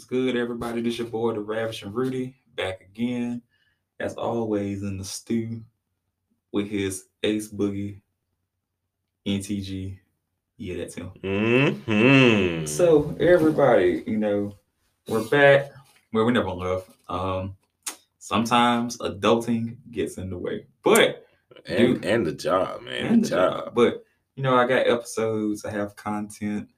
What's good, everybody? This your boy, the Ravishing Rudy, back again, as always, in the stew with his Ace Boogie, NTG. Yeah, that's him. Mm-hmm. So, everybody, you know, we're back. Well, we never left. Um, sometimes adulting gets in the way, but and and the job, man. and the the job. job. But you know, I got episodes, I have content.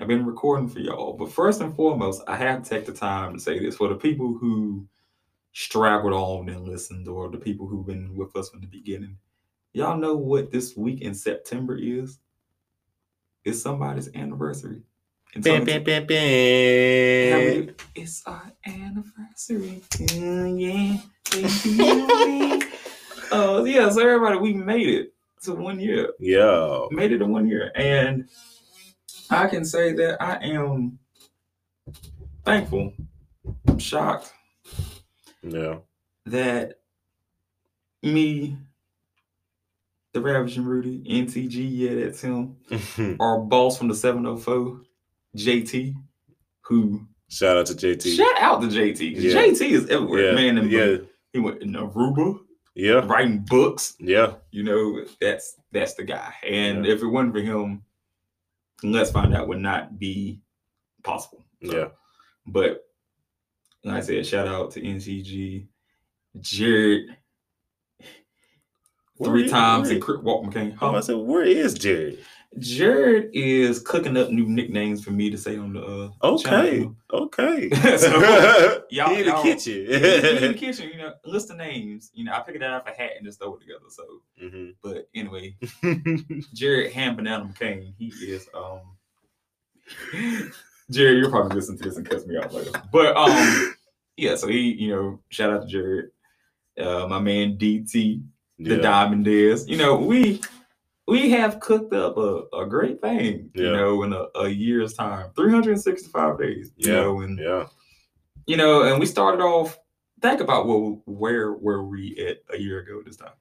I've been recording for y'all. But first and foremost, I have to take the time to say this for the people who straggled on and listened, or the people who've been with us from the beginning. Y'all know what this week in September is? It's somebody's anniversary. And Bam, bam, bam, bam. It's our anniversary. Yeah, yeah, baby. Oh yeah, so everybody, we made it to one year. Yeah. Made it to one year, and I can say that I am thankful, I'm shocked Yeah. that me, the Ravishing Rudy, NTG, yeah, that's him, our boss from the 704, JT, who Shout out to JT. shout out to JT. Yeah. JT is everywhere, yeah. man. Yeah. He went in Aruba, Yeah. writing books. Yeah. You know, that's that's the guy. And if it wasn't for him, let's find out would not be possible. So, Yeah. But like I said, shout out to NTG, Jared, Where three times, and Walk McCain. Oh, I Huh? said, where is Jared? Jared is cooking up new nicknames for me to say on the uh, Okay. channel. Okay. So, y'all- in the kitchen. He- he in the kitchen, you know, list the names. You know, I picked it out of a hat and just throw it together. So, Mhm. but anyway, Jared Ham Banana McCain. He is um Jared, you'll probably listen to this and cuss me out later. But um yeah, so he, you know, shout out to Jared. Uh my man DT, the yeah. Diamond is. You know, we we have cooked up a, a great thing, you know, in a, a year's time. 365 days. You Yeah. know, and Yeah. you know, and we started off think about where where were we at a year ago this time.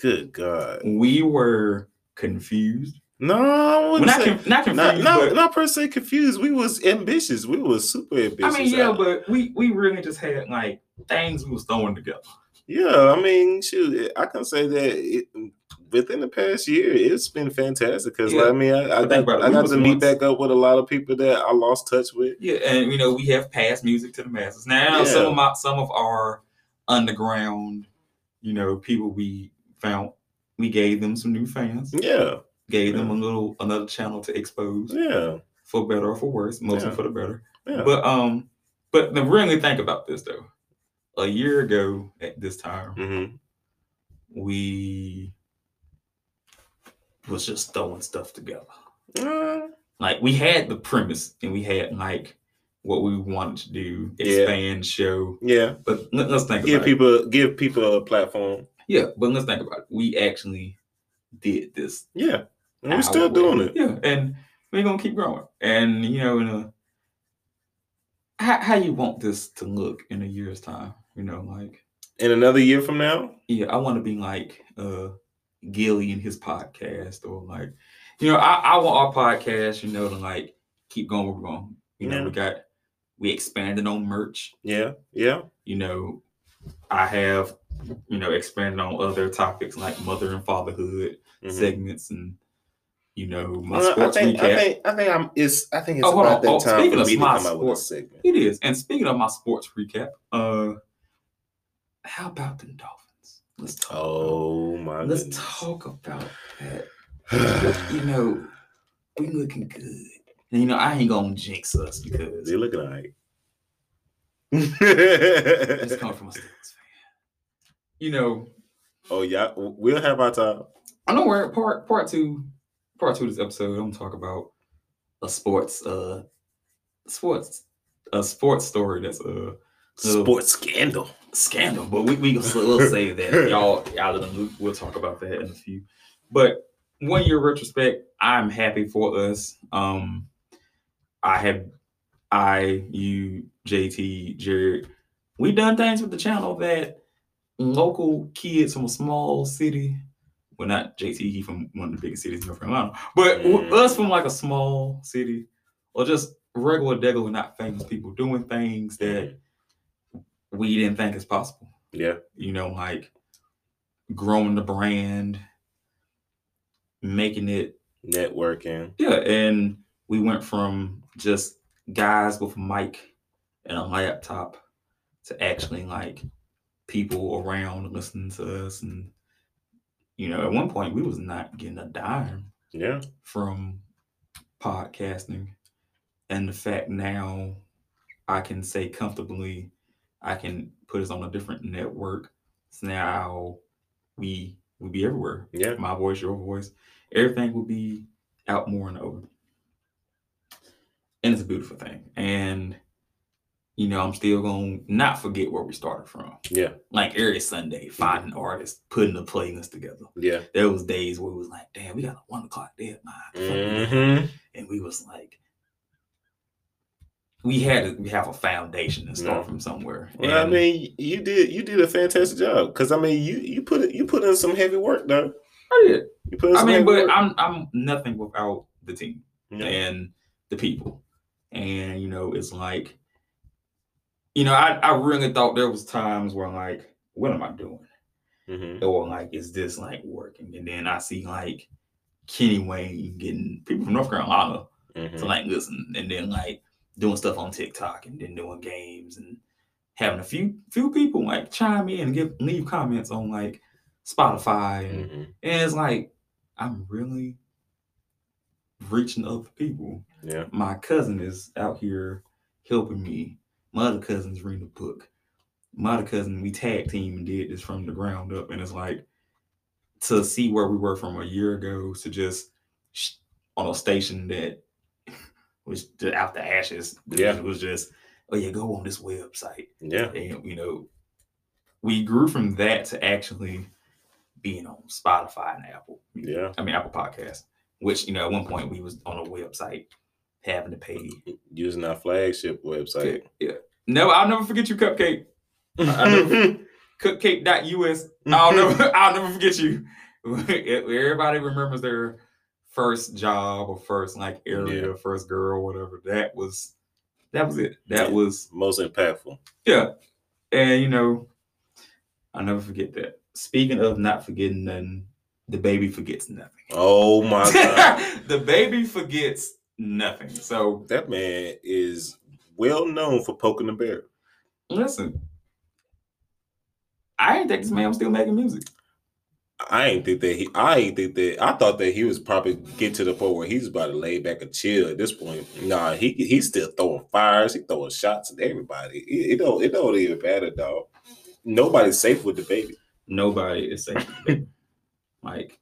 Good God. We were confused. No, I wouldn't not, say- conf- not confused, not, not, but not per se confused. We was ambitious. We was super ambitious. I mean, yeah, but we we really just had like things we was throwing together. yeah, I mean, shoot, I can say that it, within the past year, it's been fantastic. Because Yeah. I mean, I, I But think got, I got to meet once- back up with a lot of people that I lost touch with. Yeah, and you know we have passed music to the masses. Now some of my some of our underground, you know, people we found, we gave them some new fans, Yeah, gave them a little another channel to expose yeah, for better or for worse, mostly Yeah. for the better. yeah. But um, but then really think about this though. A year ago at this time, hmm we was just throwing stuff together. Uh, like we had the premise and we had like what we wanted to do, Yeah. expand, show. yeah, But let, us think give about it. people give people a platform. Yeah, but let's think about it. We actually did this. Yeah, and we're still way. doing it. Yeah, and we're gonna keep growing. And you know, in a how how you want this to look in a year's time? You know, like In another year from now, yeah, I want to be like uh Gillie and his podcast, or like you know, I, I want our podcast, you know, to like keep going where we're going. You know, Yeah. we got we expanded on merch. yeah, yeah, you know, I have, you know, expanded on other topics like mother and fatherhood mhm. segments and, you know, my Well, I sports think, recap. I think I think I'm it's I think it's Oh, about on. that Oh, time speaking for of me to my come out with a segment. it is. And speaking of my sports recap, uh, how about the Dolphins? Let's talk. Oh my let's goodness. talk about that. You know, we looking good. And, you know, I ain't gonna jinx us because they looking right. it's coming from a Steelers fan. You know, oh yeah, we'll have our time. I know where part part two part two of this episode I'm gonna talk about a sports uh sports a sports story that's a little Sports scandal. Scandal, but we we will say that y'all out of the loop. We'll talk about that in a few. But one year retrospect, I'm happy for us. Um, I have I you JT Jared. we've done things with the channel that local kids from a small city. Well, not JT. He from one of the biggest cities in North Carolina, but Mm. us from like a small city, or just regular, degular, not famous people doing things that we didn't think is possible. Yeah. You know, like growing the brand, making it Networking. Yeah, and we went from just guys with a mic and a laptop to actually like people around listening to us and you know at one point we was not getting a dime Yeah. from podcasting and the fact now i can say comfortably i can put us on a different network so now we will be everywhere Yeah. my voice your voice everything will be out more and over. and it's a beautiful thing and you know i'm still gonna not forget where we started from Yeah. like every sunday finding artists putting the playlist together Yeah. there was days where it was like damn we got a one o'clock deadline Mm-hmm. and we was like we had to we have a foundation and start Yeah. from somewhere Well, I mean, you did you did a fantastic job because I mean, you you put it you put in some heavy work, though. I did. You put I mean, but work. I'm I'm nothing without the team Yeah. and the people. And you know, it's like, you know, I, I really thought there was times where I'm like, what am I doing? Mhm. Or like, is this like working? And then I see like Kenny Wayne getting people from North Carolina Mhm. to like listen, and then like doing stuff on TikTok and then doing games and having a few few people like chime in and give leave comments on like Spotify and Mhm. and it's like, I'm really reaching other people. Yeah. My cousin is out here helping me. My other cousin's reading a book. My other cousin, we tag team and did this from the ground up. And it's like to see where we were from a year ago to just sh- on a station that was just out the ashes. Yeah. It was just, oh yeah, go on this website Yeah. and you know we grew from that to actually being on spotify and apple Yeah. i mean apple podcast which you know at one point we was on a website having to pay Using our flagship website. yeah no i'll never forget you cupcake never- cupcake.us i'll never i'll never forget you everybody remembers their first job or first like area first girl whatever that was that was it that Yeah. was Most impactful. Yeah. And you know, I'll never forget that. Speaking of not forgetting nothing, the baby forgets nothing. Oh my god. the baby forgets nothing. So that man is well known for poking the bear. listen. I ain't think this man was still making music. I ain't think that he. I ain't think that. I thought that he was probably get to the point where he's about to lay back and chill. At this point, nah, he he's still throwing fires. He throwing shots at everybody. It, it don't. It don't even matter, dog. Nobody's safe with the baby. Nobody is saying the baby. like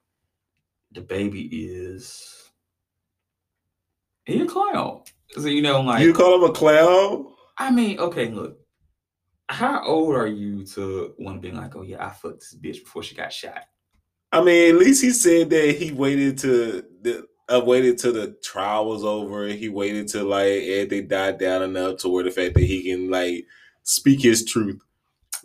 the baby is he a clown. So you know, like you call him a clown? I mean, okay, look. How old are you to want to be like, oh yeah, I fucked this bitch before she got shot? I mean, at least he said that he waited to the. Waited till the trial was over. He waited till like everything died down enough to where the fact that he can like speak his truth.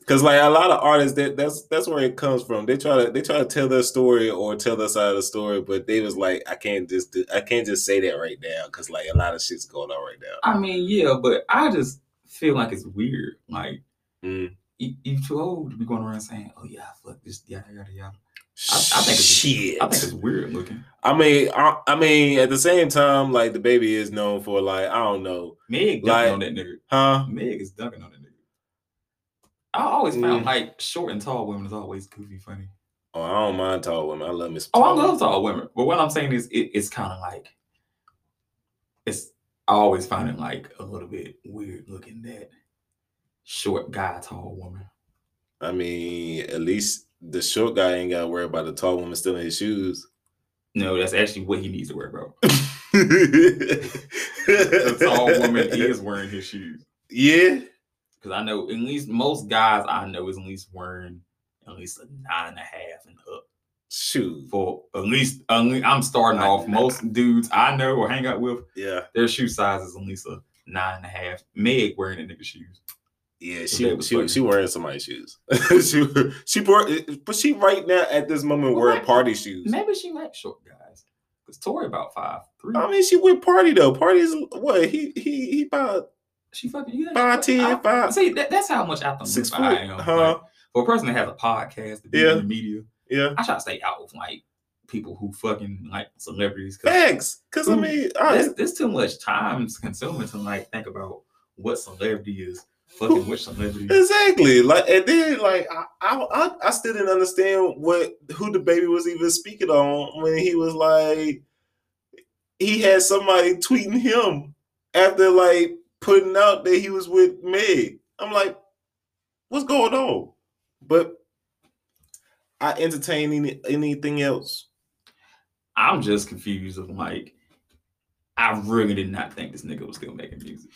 Cause like a lot of artists, that that's that's where it comes from. They try to they try to tell their story or tell their side of the story, but they was like, I can't just do, I can't just say that right now because like a lot of shit's going on right now. I mean, yeah, but I just feel like it's weird. Like Mm. you, you too old to be going around saying, oh yeah, I fucked this yada yada yada. I, I think it's shit. I think it's weird looking. I mean, I, I mean, at the same time, like the baby is known for like I don't know, Meg dunking Like- on that nigga. huh? Meg is dunking on that nigga. I always found Mm. like short and tall women is always goofy funny. Oh, I don't mind tall women. I love Miss. Oh, I love tall women, but what I'm saying is, it, it's kind of like it's. I always find it like a little bit weird looking that short guy, tall woman. I mean, at least the short guy ain't got to worry about the tall woman stealing his shoes. No, that's actually what he needs to wear, bro. the tall woman is wearing his shoes Yeah. because I know at least most guys I know is at least wearing at least a nine and a half and up. Shoot. For at least, at least I'm starting Nine off. Most dudes I know or hang out with, Yeah. their shoe size is at least a nine and a half. Meg wearing a nigga shoes. Yeah, she that was she, funny. she wearing somebody's shoes. she she brought, but she right now at this moment Well, wearing like- party shoes. Maybe she likes short guys. Cause Tori about five three. I mean, she with Party though. Party's what he he he about she fucking yeah, five she- I- five See, that, that's how much out the six loop foot. I am. Huh? Like, for a person that has a podcast, to be Yeah. in the media, Yeah. I try to stay out of like people who fucking like celebrities. 'cause Facts. Cause I mean, I, there's, there's too much time consuming to like think about what celebrity is fucking celebrity. exactly. Like and then like I, I I I still didn't understand what who the baby was even speaking on when he was like he had somebody tweeting him after like putting out that he was with Meg. I'm like, what's going on? But I entertain any, anything else. I'm just confused of like, I really did not think this nigga was still making music.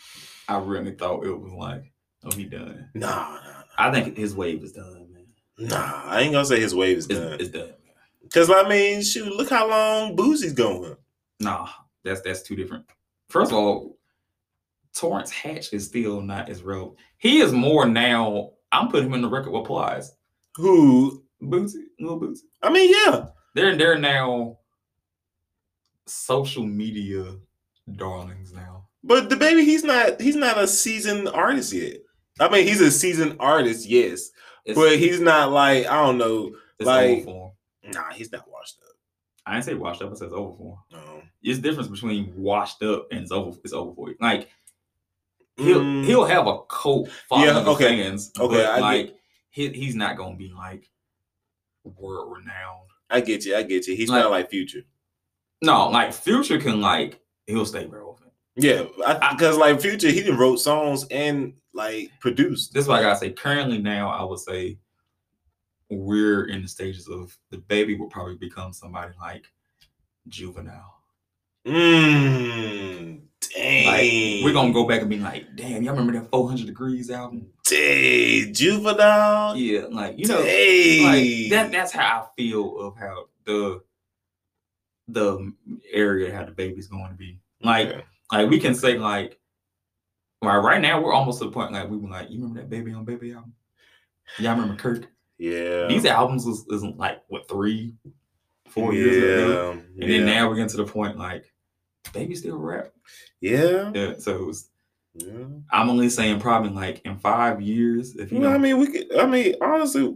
I really thought it was like, oh, he done. Nah, nah, I think his wave is done, man. nah. I ain't gonna say his wave is It's, done. it's done. Man. Cause I mean, shoot, look how long Boosie's going. Nah, that's that's two different. First of all, Torrance Hatch is still not as relevant. He is more now. I'm putting him in the record with Plies. Who? Bootsy, little Bootsy. I mean, yeah. They're they're now social media darlings now. But the baby, he's not. He's not a seasoned artist yet. I mean, he's a seasoned artist, yes, It's, but he's not like I don't know. it's like-. Nah, he's not washed up. I didn't say washed up. I said it's over for him. No. It's difference between washed up and it's over. It's over for you. Like he'll Mm, he'll have a cult following Yeah, okay. fans. Okay, but like he, he's not gonna be like world renowned. I get you. I get you. He's Like- not like Future. No, like Future can like he'll stay relevant. Yeah, because like Future, he didn't wrote songs and like produced. This is why I gotta say. Currently, now I would say we're in the stages of the baby will probably become somebody like juvenile. Mmm. Dang. Like we're gonna go back and be like, damn, y'all remember that 400 Degrees album? Dang, juvenile. Yeah, like you know, Dang. like that. That's how I feel of how the the area how the baby's going to be. Like, Okay. like we can say like, right right now we're almost to the point like we were like, you remember that baby on baby album? Y'all remember Kirk? yeah. These albums was isn't like what three, four years ago, and yeah. then now we're getting to the point like, baby still rap. Yeah. Yeah, so it was, yeah. I'm only saying probably like in five years if you Well, I know, mean, we could. I mean, honestly.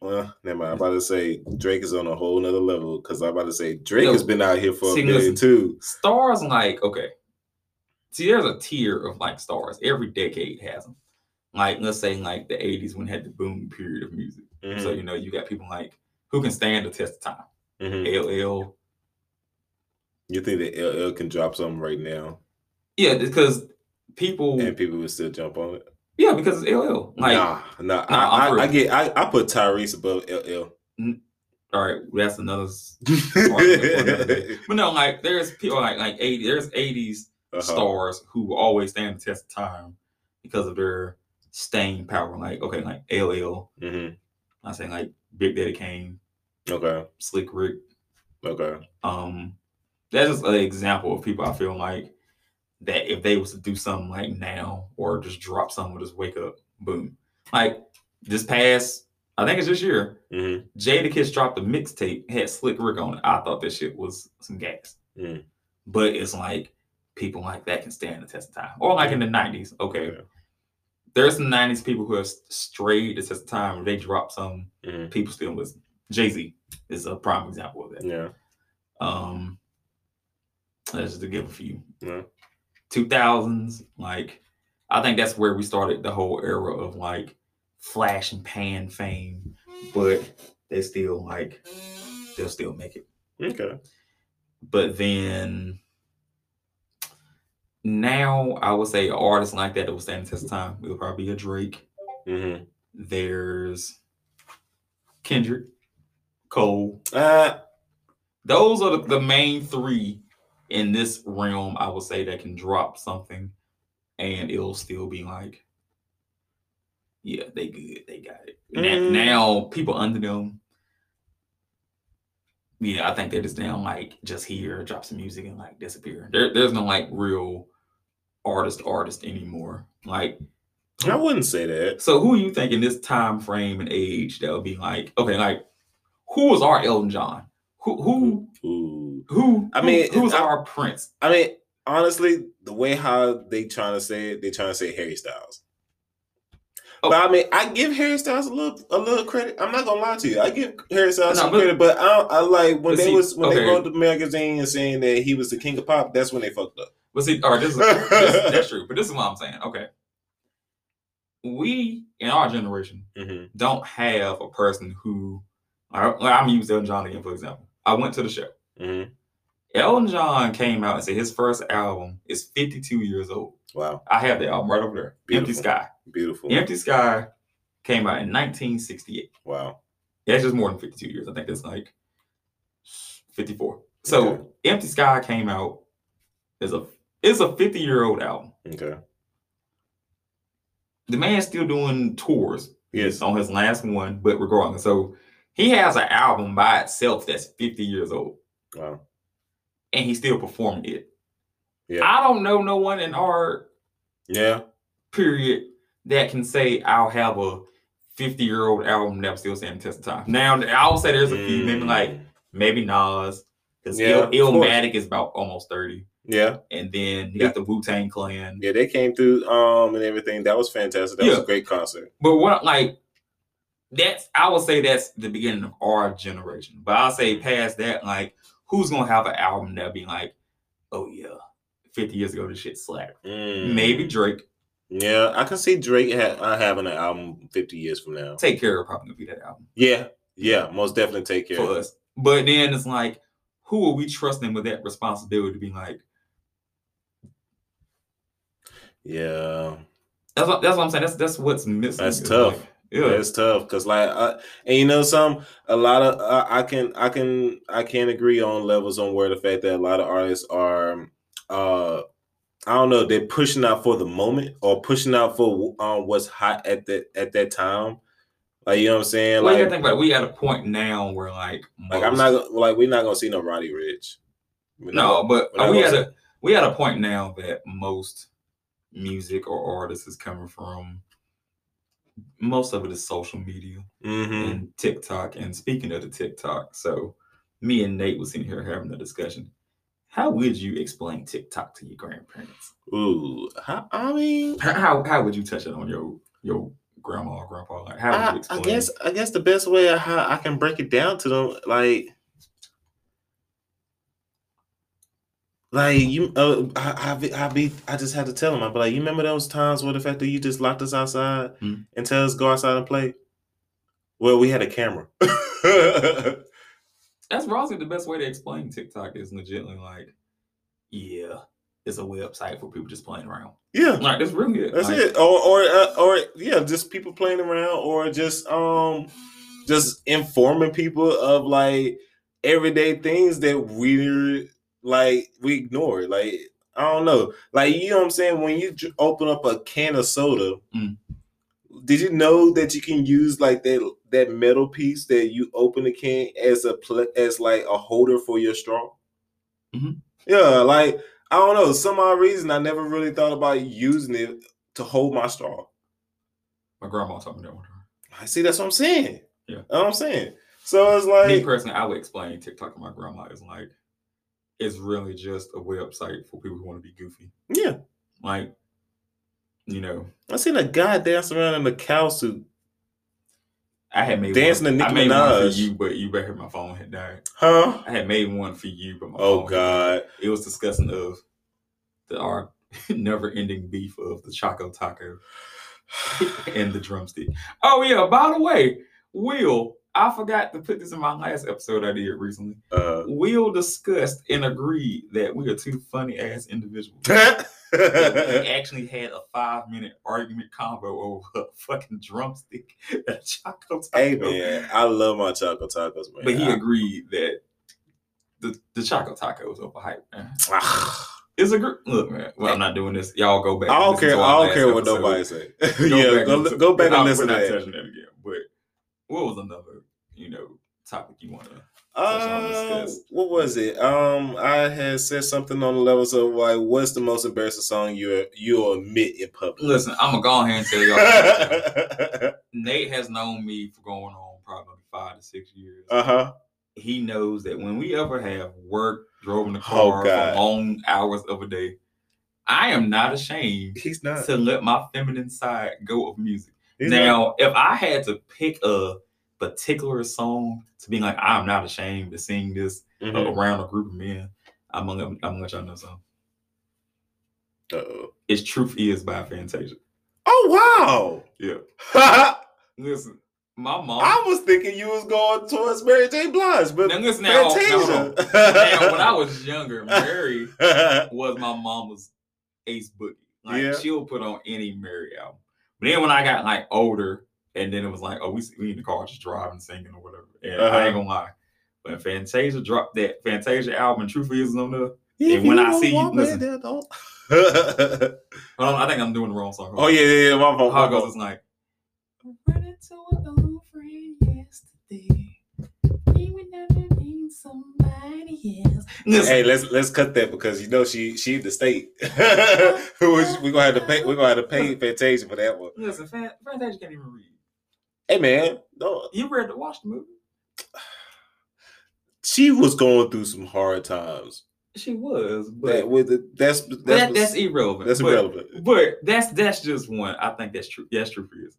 Well, never mind. I'm about to say Drake is on a whole nother level because I'm about to say Drake Yo, has been out here for see, a minute listen. too. stars like okay see there's a tier of like stars every decade has them like let's say like the 80s when it had the boom period of music so Mhm, you know you got people like who can stand the test of time mhm. ll You think that LL can drop something right now yeah because people and people would still jump on it? yeah because it's ll like nah, nah. Nah, I, I'm I, I get. I, I put Tyrese above LL. all right that's another s- argument for another but no like there's people like like 80 there's 80s Uh-huh. stars who always stand the test of time because of their staying power like okay like ll Mhm. i'm saying like big daddy kane Okay. slick rick Okay. um that's just an example of people I feel like that if they was to do something like now or just drop something or just wake up, boom. Like this past, I think it's this year, hmm Jadakiss dropped a mixtape, had Slick Rick on it. I thought that shit was some gas. Mm. But it's like people like that can stand the test of time. Or like in the 90s, okay. Yeah. There's some 90s people who have strayed the test of time. They drop some, hmm people still listen. Jay-Z is a prime example of that. Yeah. Um, that's just to give a few. Yeah. Two thousands, like I think that's where we started the whole era of like flash and pan fame, but they still like they'll still make it. Okay. But then now I would say artists like that that will stand the test of time. It'll probably be a Drake. hmm There's Kendrick, Cole, Uh, those are the, the main three in this realm i would say that can drop something and it'll still be like yeah they good they got it Na- Mm. now people under them yeah i think they're just down like just here drop some music and like disappear there, there's no like real artist artist anymore like I wouldn't say that. so who you think in this time frame and age that would be like okay like who was our elton john who who Ooh. Who? I mean, who- who's I- our prince? I mean, honestly, the way how they trying to say it, they trying to say Harry Styles. Oh. But I mean, I give Harry Styles a little a little credit. I'm not gonna lie to you. I give Harry Styles No, some but- credit, but I, don't- I like when they see, was when they wrote the magazine and saying that he was the king of pop. That's when they fucked up. But see, all right, this is this, that's true. But this is what I'm saying. Okay, we in our generation hmm don't have a person who. Like, I'm using Elton John again for example. I went to the show. hmm Elton John came out and said his first album is 52 years old. Wow, I have the album right over there. Empty Sky. beautiful. Empty Sky came out in 1968. Wow. That's just more than 52 years. I think it's like 54. So Okay. Empty Sky came out as a it's a 50 year old album. Okay. The man's still doing tours. Yes. On his last one, but regardless, so he has an album by itself that's 50 years old, Wow. and he's still performing it. Yeah. I don't know no one in our Yeah. period that can say I'll have a 50 year old album that still standing the test of time. Now I will say there's a few, maybe Mm. like maybe Nas, because Yeah, Il-. Illmatic is about almost 30. Yeah. And then you got the Wu Tang Clan. Yeah. They came through um and everything. That was fantastic. That was a great concert. But what like that's I would say that's the beginning of our generation. But I'll say past that, like, who's gonna have an album that'll be like, oh yeah, 50 years ago this shit slapped. Mm. Maybe Drake. Yeah, I can see Drake ha- uh, having an album 50 years from now. Take Care of probably gonna be that album Yeah, yeah, most definitely take care. for us. But then it's like, who are we trusting with that responsibility to be like, Yeah, that's what that's what I'm saying. That's that's what's missing. That's It's tough. like, yeah. it's tough because like, uh, and you know, some a lot of uh, I can I can I can agree on levels on where the fact that a lot of artists are, uh, I don't know, they're pushing out for the moment or pushing out for um what's hot at that at that time. Like you know what I'm saying? well, like, gotta think about it. We at a point now where like, like I'm not like we're not gonna see no Roddy Ricch. We're No, not- but we at a we at a point now that most music or artists is coming from most of it is social media Mhm. and TikTok. And speaking of the TikTok, so me and Nate was in here having a discussion. How would you explain TikTok to your grandparents? Ooh, I mean, How, how would you touch it on your your grandma or grandpa? Like how would you I, I guess I guess the best way I, how I can break it down to them, like, like you, uh, I, I, be, I be, I just had to tell him. I be like, you remember those times where the fact that you just locked us outside Mhm. and tell us go outside and play? Well, we had a camera. That's honestly the best way to explain TikTok is legitimately like, yeah, it's a website for people just playing around. yeah, Like that's really it. That's Like, it. Or or uh, or yeah, just people playing around or just um just informing people of like everyday things that we're like we ignore. it. Like I don't know. Like you know what I'm saying when you open up a can of soda, Mm. did you know that you can use like that that metal piece that you open the can as a as like a holder for your straw? Mhm. Yeah, like I don't know. Some odd reason I never really thought about using it to hold my straw. My grandma taught me that one time. I see. That's what I'm saying. Yeah. That's what I'm saying. So it's like Me personally, I would explain TikTok to my grandma is like, it's really just a website for people who want to be goofy. yeah. Like, you know, I seen a guy dance around in a cow suit. I had made Dancing one, to Nicki I made one for you, but you better hit my phone had died. Huh? I had made one for you, but my Oh phone had died. God. It was discussing of the our never-ending beef of the Choco Taco and the drumstick. Oh yeah, by the way, Will, I forgot to put this in my last episode I did recently. Uh, Will discussed and agreed that we are two funny ass individuals. we actually had a five minute argument combo over a fucking drumstick at Choco Taco. hey man, I love my choco tacos, man. But he I- agreed that the, the Choco Taco is overhyped, man. It's a group. Look, man. Well, I'm not doing this. Y'all go back. I don't care. I don't care what episode. nobody say. Go yeah, back go, and- go back Nah, and listen to that. that again. What was another, you know, topic you want to? Uh, discuss. what was it? Um, I had said something on the levels of like, what's the most embarrassing song you you admit in public? Listen, I'm gonna go ahead and tell y'all. Nate has known me for going on probably five to six years. uh huh. he knows that when we ever have work, drove in the Oh, car for long hours of a day, I am not ashamed He's not. to let my feminine side go of music. Now, if I had to pick a particular song to be like, I'm not ashamed to sing this Mhm. around a group of men, I'm gonna, I'm gonna let y'all know something. Uh-oh. It's Truth Is by Fantasia. Oh wow. Yeah. Listen, my mom. I was thinking you was going towards Mary J. Blige, but now listen now, now. Fantasia. now, when I was younger, Mary was my mama's ace boogie. Like Yeah. she'll put on any Mary album. But then when I got like older, and then it was like, oh, we we in the car just driving, singing or whatever. And Uh-huh. I ain't gonna lie, when Fantasia dropped that Fantasia album, Truth Is on there. If And when you I don't see you- want me, listen. then don't. Hold on, I think I'm doing the wrong song. Hold oh yeah, yeah, yeah. My fault. How it goes? fault. It's like. Ran into an old friend yesterday. He would never meet somebody else. Hey, let's let's cut that because you know she she the state. We're gonna have to pay. We are gonna have to pay Fantasia for that one. listen, Fan- Fantasia can't even read. Hey man, no, You read the watch the movie? she was going through some hard times. She was, but That with the, that's that's that, that's irrelevant. that's but, irrelevant. But that's that's just one. I think that's true. That's true for you.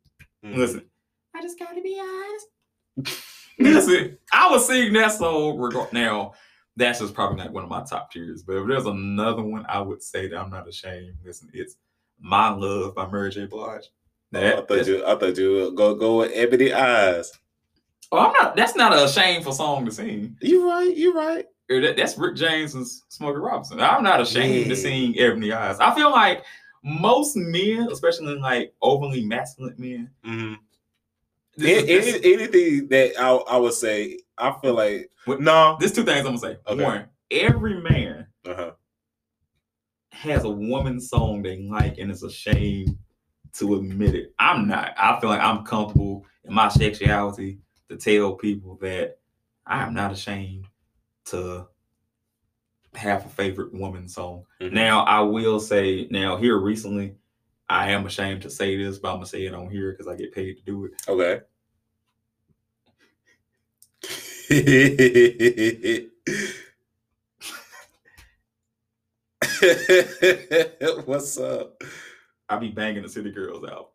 Mhm. Listen, I just gotta be honest. Listen, I was singing that song. Regard now, that's just probably not one of my top tiers. But if there's another one, I would say that I'm not ashamed. Listen, it's "My Love" by Mary J. Blige. Oh, I thought you I thought you would go go with Ebony Eyes. oh, I'm not. That's not a shameful song to sing. You right, you right. Or that- that's Rick James and Smokey Robinson. I'm not ashamed to Yeah. sing Ebony Eyes. I feel like most men, especially like overly masculine men, Mm-hmm. This- anything that I, I would say, I feel like no. There's two things I'm gonna say. Okay. One, every man Uh-huh. has a woman song they like and it's a shame to admit it. I'm not. I feel like I'm comfortable in my sexuality to tell people that I am not ashamed to have a favorite woman song. Mhm. Now I will say now here recently, I am ashamed to say this, but I'm gonna say it on here because I get paid to do it. Okay. What's up? I be banging the City Girls out.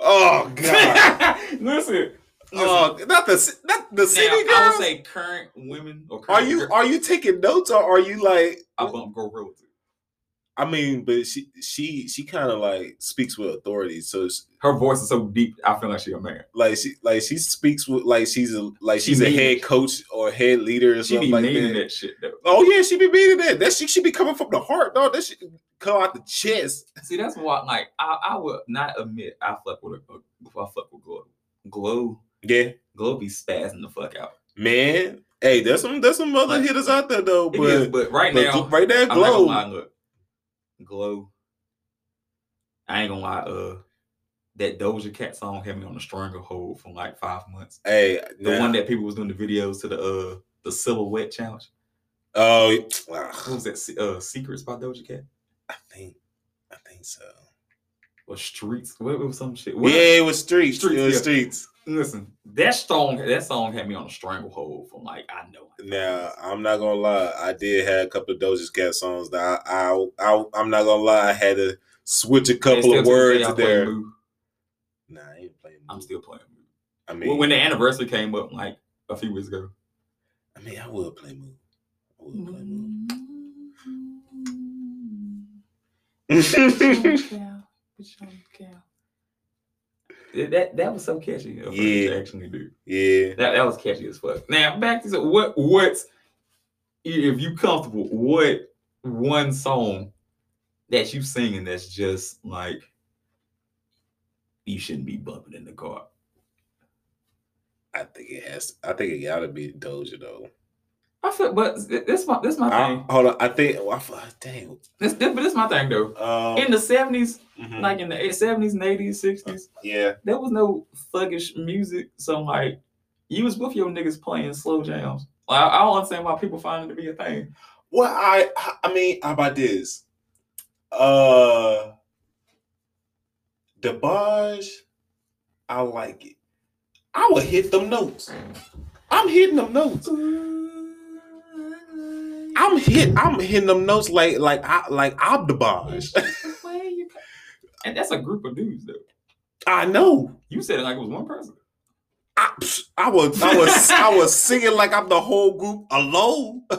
Oh God! listen, oh, not the not the now, city I would say current women or Are you girl- are you taking notes or are you like? I bump Go Road to. I mean, but she she she kind of like speaks with authority, so it's, Her voice is so deep. I feel like she a man. like she like she speaks with like she's a like She she's a head coach or head leader or She something be like that. that shit though. Oh yeah, she be meaning that. That she should be coming from the heart, dog. That should come out the chest. See, that's why like I, I would not admit I fuck with a I fuck with Glow. Glow Yeah, Glow be spazzing the fuck out. man. Hey, there's some there's some other hitters out there though, but, is, but right but now, right there, I'm not gonna glow. Glow. I ain't gonna lie, uh that Doja Cat song had me on a stranglehold for like five months. Hey, The one that people was doing the videos to the uh the silhouette challenge. oh, What was that? Uh, Secrets by Doja Cat I think I think so. or Streets? What was some shit? Yeah, What- it was streets. Streets, it was yeah. streets. Listen, that song that song had me on a stranglehold for like I know. Now I'm not gonna lie, I did have a couple of Doja Cat songs that I, I, I I'm not gonna lie, I had to switch a couple of to this day, words there. Nah, I ain't playing. I'm still playing. Move. I When- mean, when the anniversary came up like a few weeks ago. I mean, I will play move. I would play move. That, that that was so catchy. of Yeah. to actually do. yeah. That that was catchy as fuck. Now back to what what's if you comfortable, what one song that you singing that's just like you shouldn't be bumping in the car. I think it has. I think it gotta be Doja though. I feel, but this my this my I, thing. hold on, I think. I, f- damn. This, this but this my thing though. Um, In the seventies, mhm, like in the seventies and eighties, sixties, yeah, there was no thuggish music. So like, you was with your niggas playing slow jams. Like, I I don't understand why people find it to be a thing. Well, I I mean, how about this? Uh DeBarge, I like it. I would hit them notes. I'm I'm hitting them notes. I'm hit. I'm hitting them notes like like I like Abdabaj. and that's a group of dudes, though. I know. You said it like it was one person. I, I was I was I was singing like I'm the whole group alone.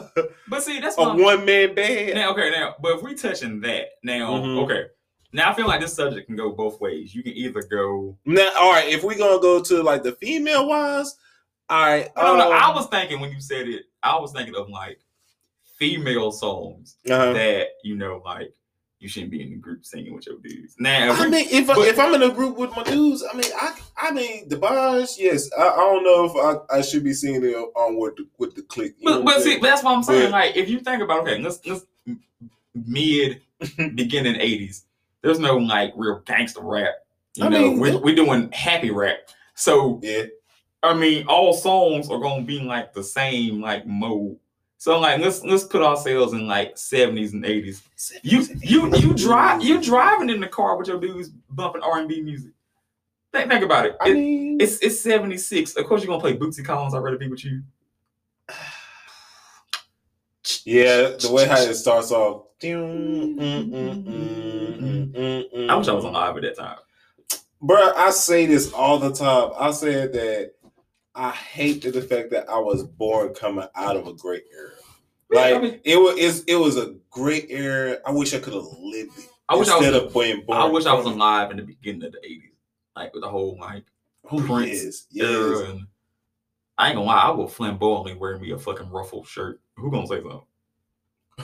But see, that's a one man band. Now, okay, now, but if we touching that, now, Mhm. okay, now I feel like this subject can go both ways. You can either go. Now, all right, if we're gonna go to like the female wise, all right. I don't know. I um, was thinking when you said it, I was thinking of like female songs uh-huh. that you know, like you shouldn't be in the group singing with your dudes. Now, if I mean, if but, I, if I'm in a group with my dudes, I mean, I I mean, the bars, yes. I, I don't know if I, I should be singing it on with the with the click. but, but see, that's what I'm saying. But- like, if you think about, okay, let's let's mid beginning '80s. There's no like real gangster rap. You I know, mean, we're, we're doing happy rap. So yeah, I mean, all songs are gonna be like the same like mode. So like let's let's put ourselves in like 70s and 80s. You you you drive you driving in the car with your dudes bumping R&B music. Think, think about it. I It- mean, it's it's 76. Of course you're gonna play Bootsy Collins, I'd rather be with you. yeah, the way how it starts off. I wish I was alive at that time. Bruh, I say this all the time. I said that I hate the fact that I was born coming out of a great era. Like I mean- it was, it was a great era. I wish I could have lived it. I wish I instead was of being born. I wish I was alive in the beginning of the 80s. Like with the whole like Oh, Prince yes, era yes. and I ain't gonna lie, I will flamboyantly wear me a fucking ruffled shirt. Who gonna say something?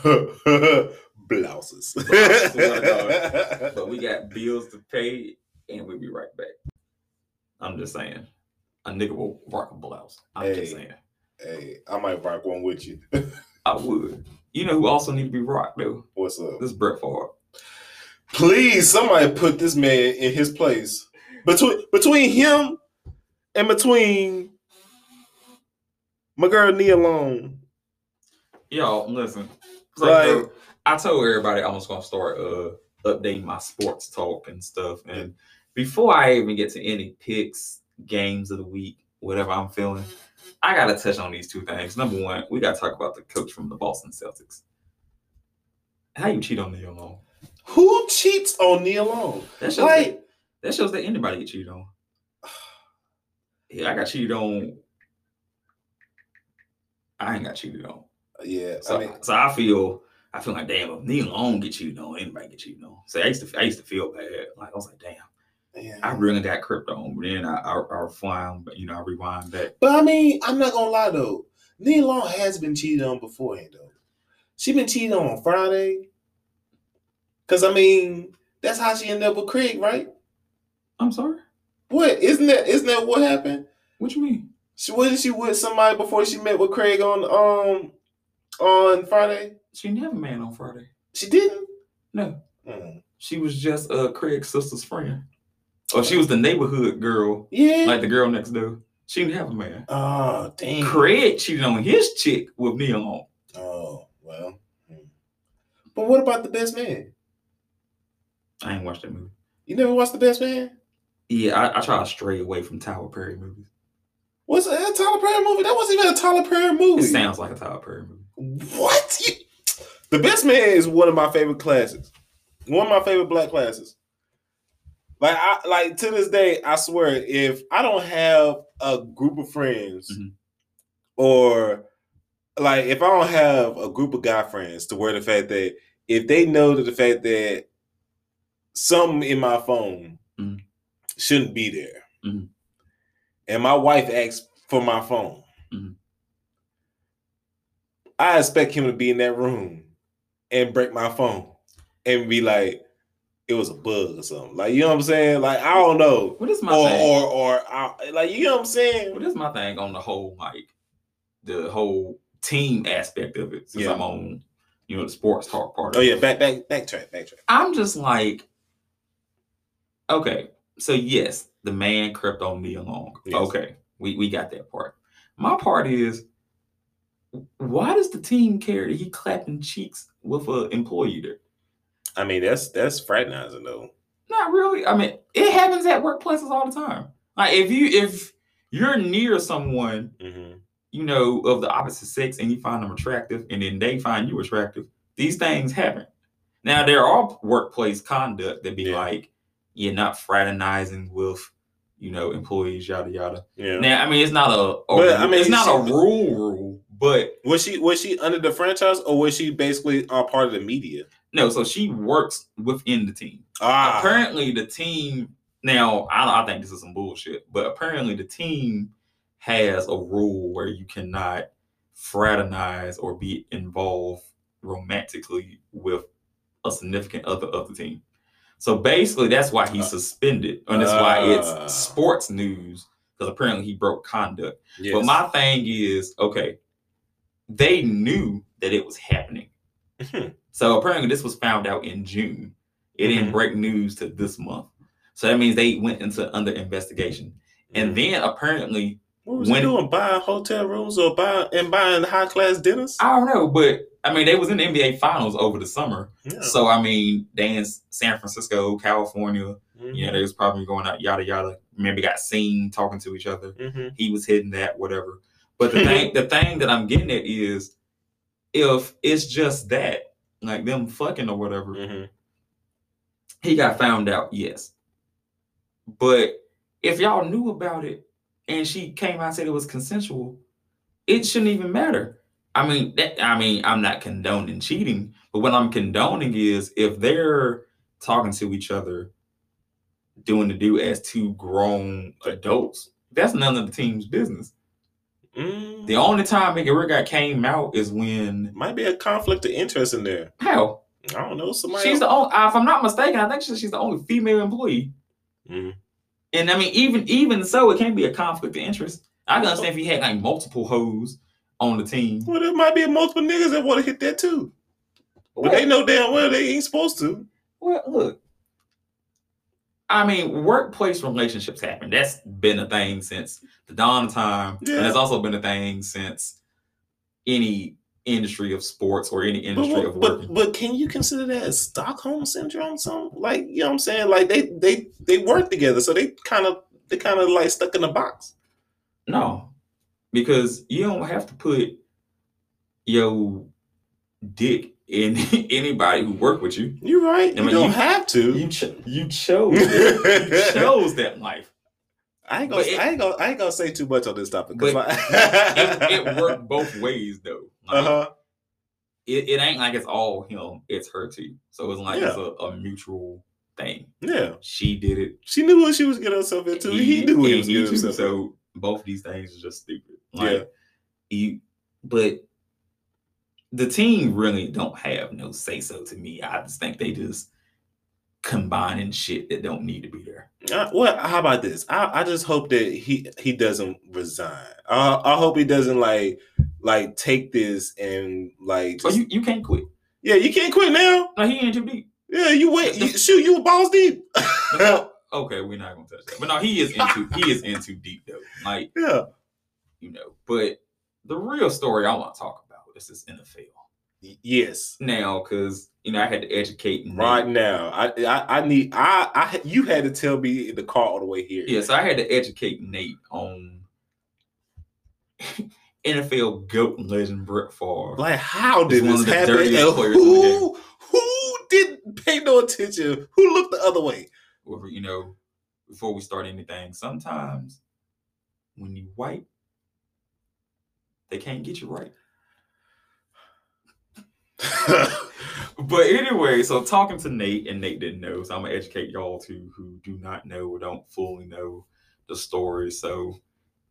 Blouses. But we got bills to pay, and we'll be right back. I'm just saying, a nigga will rock a blouse. I'm just saying, hey, I might rock one with you. I would. You know who also need to be rocked though? What's up? This Brett Favre. Please, somebody put this man in his place. Between between him and between my girl Nia Long. Y'all, listen. So, Like- bro, I told everybody I was gonna start uh updating my sports talk and stuff. And before I even get to any picks, games of the week, whatever I'm feeling, I gotta touch on these two things. Number one, we gotta talk about the coach from the Boston Celtics. How you cheat on Nia Long? Who cheats on Nia Long? That shows Like, that, that shows that anybody get cheated on. Yeah, I got cheated on. I ain't got cheated on. yeah, So, I mean, so I feel I feel like damn if Nia Long get cheated on, anybody get cheated on. So I used to I used to feel bad. Like I was like, damn, yeah. I really got crept on. But then I I, I rewind, but you know, I rewind back. But I mean, I'm not gonna lie though. Nia Long has been cheated on beforehand though. She been cheated on on Friday. Cause I mean, that's how she ended up with Craig, right? I'm sorry. What isn't that? Isn't that what happened? What you mean? She wasn't she with somebody before she met with Craig on um on Friday? She a man on Friday. She didn't. No, Mm. she was just uh Craig's sister's friend. Or she was the neighborhood girl, Yeah. like the girl next door. She didn't have a man. oh damn. Craig cheated on his chick with Nia Long. Oh well. Hmm. But what about the best man? I ain't watched that movie. You never watched the best man? Yeah, I, I try to stray away from Tyler Perry movies. What's that a Tyler Perry movie? That wasn't even a Tyler Perry movie. It sounds like a Tyler Perry movie. What? You- The Best Man is one of my favorite classics. One of my favorite black classics. Like I like to this day, I swear, if I don't have a group of friends Mhm. or like if I don't have a group of guy friends to where the fact that if they know that the fact that something in my phone Mhm. shouldn't be there. Mhm. And my wife asks for my phone. Mhm. I expect him to be in that room and break my phone and be like, it was a bug or something. Like, you know what I'm saying? Like, I don't know. What is my Or, thing? or, or, I, like, you know what I'm saying? What is my thing on the whole like the whole team aspect of it? Since Yeah. I'm on, you know, the sports talk part. Oh, of it. yeah, back, back, backtrack, backtrack. I'm just like, okay, so yes, the man crept on Nia Long. Yes. Okay, we we got that part. My part is, why does the team care that he clapping cheeks with an employee there? I mean, that's that's fraternizing though. Not really. I mean, it happens at workplaces all the time. Like if you if you're near someone Mm-hmm. you know, of the opposite sex and you find them attractive and then they find you attractive, these things happen. Now there are workplace conduct that be Yeah. like, you're not fraternizing with, you know, employees, yada yada. Yeah. Now, I mean, it's not a, a But, I mean, it's not a rule rule, but Was she was she under the franchise or was she basically a part of the media? No. So she works within the team. Ah, apparently the team now I, I think this is some bullshit but apparently the team has a rule where you cannot fraternize or be involved romantically with a significant other of the team so basically that's why he's Uh, suspended and that's why it's sports news because apparently he broke conduct yes. but my thing is okay they knew that it was happening Mhm. So apparently this was found out in June. It didn't Mhm. break news to this month. So that means they went into under investigation. And then apparently, what was when- he doing? Buying hotel rooms or buying and buying high class dinners? I don't know, but I mean they was in the NBA finals over the summer. Yeah. So I mean, they in San Francisco, California, Mhm. you know, they was probably going out yada yada. Maybe got seen talking to each other. Mhm. He was hitting that, whatever. But the thing the thing that I'm getting at is if it's just that, like them fucking or whatever, Mhm. he got found out, yes. But if y'all knew about it and she came out and said it was consensual, it shouldn't even matter. I mean, that, I mean, I'm not condoning cheating, but what I'm condoning is if they're talking to each other, doing the do as two grown adults, that's none of the team's business. Mm. The only time it ever got came out is when Might be a conflict of interest in there. how I don't know. Somebody. she's the only. If I'm not mistaken, I think she's she's the only female employee. Mhm. And I mean, even even so, it can't be a conflict of interest. I can understand if you had like multiple hoes on the team. Well, there might be multiple niggas that want to hit that too, but they know damn well they ain't supposed to. Well, look. I mean, workplace relationships happen. That's been a thing since the dawn of time. Yeah. And it's also been a thing since any industry of sports or any But, industry of work. but but can you consider that as Stockholm syndrome? Something like you know what I'm saying? Like they they they work together, so they kind of they kind of like stuck in a box. No, because you don't have to put your dick in anybody who work with you. You're right. I You mean, don't you- have to. You cho- you chose that. you chose that life. I ain't gonna it- I ain't gonna I ain't gonna say too much on this topic. But my- It, it worked both ways though. Like, Uh-huh. it, it ain't like it's all him, it's her too. So it's like it's a, a mutual thing. Yeah, She did it. she knew what she was getting herself into. He, knew what he was getting himself into. So both these things are just stupid. Like Yeah. you but the team really don't have no say so to me. I just think they just combining shit that don't need to be there. Uh, well, how about this? I, I just hope that he he doesn't resign. I, I hope he doesn't like like take this and like Oh, you, you can't quit. yeah you can't quit now. No, he ain't too deep. Yeah, you wait. You, shoot, you a balls deep. Okay, we're not gonna touch that. But no, he is into he is into deep though. Like, yeah. you know, but the real story I want to talk is this NFL. Yes. Now, because you know, I had to educate. Right now, I, I I need I I you had to tell me the car all the way here. Yeah, so I had to educate Nate on NFL GOAT legend Brett Favre. Like, how did this of the happen? dirtiest And players in the who who didn't pay no attention? Who looked the other way? Or, you know, before we start anything, sometimes when you white, they can't get you right. But anyway, so talking to Nate, and Nate didn't know, so I'm gonna educate y'all too who do not know or don't fully know the story. So